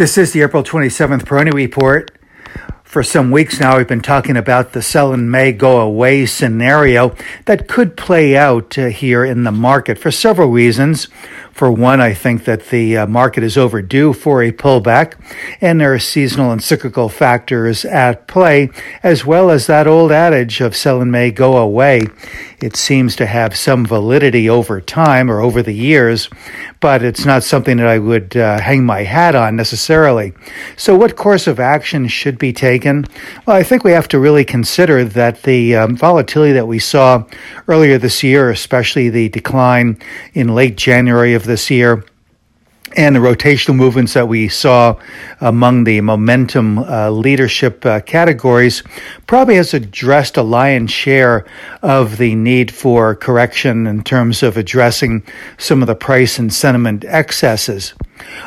This is the April 27th Peroni Report. For some weeks now, we've been talking about the sell in May, go away scenario that could play out uh, here in the market for several reasons. For one, I think that the uh, market is overdue for a pullback, and there are seasonal and cyclical factors at play, as well as that old adage of sell in May, go away. It seems to have some validity over time or over the years, but it's not something that I would uh, hang my hat on necessarily. So, what course of action should be taken? Well, I think we have to really consider that the um, volatility that we saw earlier this year, especially the decline in late January of this year, and the rotational movements that we saw among the momentum uh, leadership uh, categories probably has addressed a lion's share of the need for correction in terms of addressing some of the price and sentiment excesses.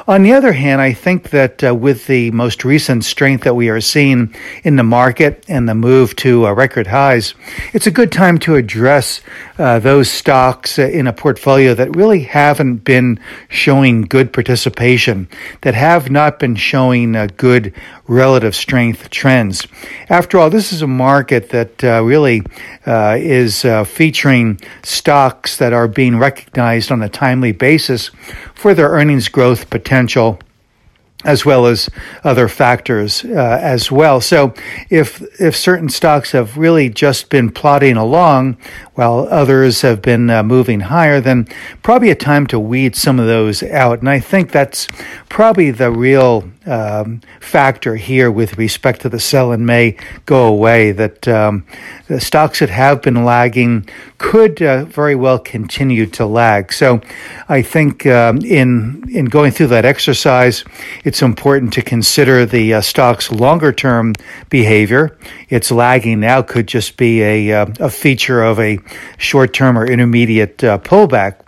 On the other hand, I think that uh, with the most recent strength that we are seeing in the market and the move to uh, record highs, it's a good time to address uh, those stocks uh, in a portfolio that really haven't been showing good participation, that have not been showing uh, good relative strength trends. After all, this is a market that uh, really is featuring stocks that are being recognized on a timely basis for their earnings growth potential as well as other factors uh, as well. So if if certain stocks have really just been plodding along while others have been uh, moving higher, then probably a time to weed some of those out. And I think that's probably the real um, factor here with respect to the sell in May go away. That um, the stocks that have been lagging could uh, very well continue to lag. So I think um, in in going through that exercise, it's important to consider the uh, stock's longer term behavior. It's lagging now could just be a uh, a feature of a short term or intermediate uh, pullback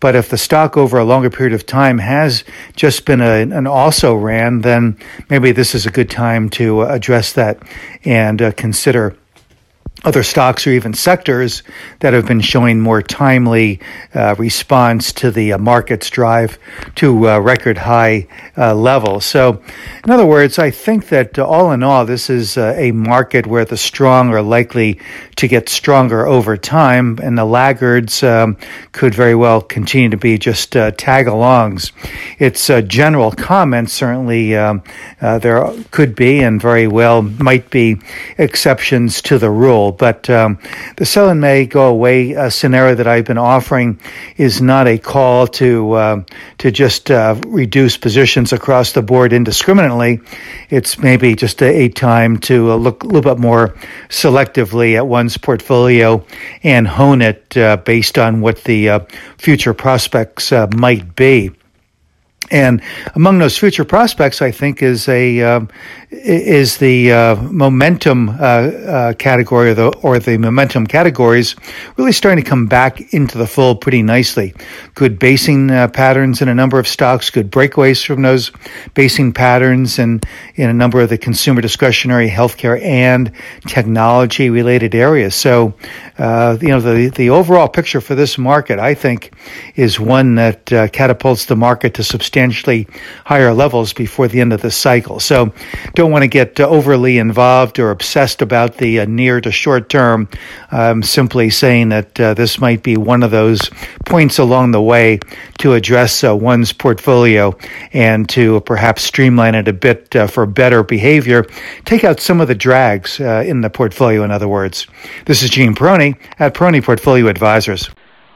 but if the stock over a longer period of time has just been a, an also ran, then maybe this is a good time to address that and uh, consider other stocks or even sectors that have been showing more timely uh, response to the uh, market's drive to uh, record high uh, levels. So, in other words, I think that uh, all in all, this is uh, a market where the strong are likely to get stronger over time, and the laggards um, could very well continue to be just tag alongs. It's a general comment, certainly um, there could be and very well might be exceptions to the rule. But um, the sell in May go away uh, scenario that I've been offering is not a call to uh, to just uh, reduce positions across the board indiscriminately. It's maybe just a, a time to uh, look a little bit more selectively at one's portfolio and hone it uh, based on what the uh, future prospects might be. And among those future prospects, I think is a um, is the uh, momentum uh, uh, category or the, or the momentum categories really starting to come back into the fold pretty nicely. Good basing uh, patterns in a number of stocks, good breakaways from those basing patterns, and in a number of the consumer discretionary, healthcare, and technology related areas. So, uh, you know, the the overall picture for this market, I think, is one that uh, catapults the market to substantially higher levels before the end of the cycle. So don't want to get uh, overly involved or obsessed about the uh, near to short term. I'm simply saying that uh, this might be one of those points along the way to address one's portfolio and to perhaps streamline it a bit for better behavior. Take out some of the drags in the portfolio, in other words. This is Gene Peroni at Peroni Portfolio Advisors.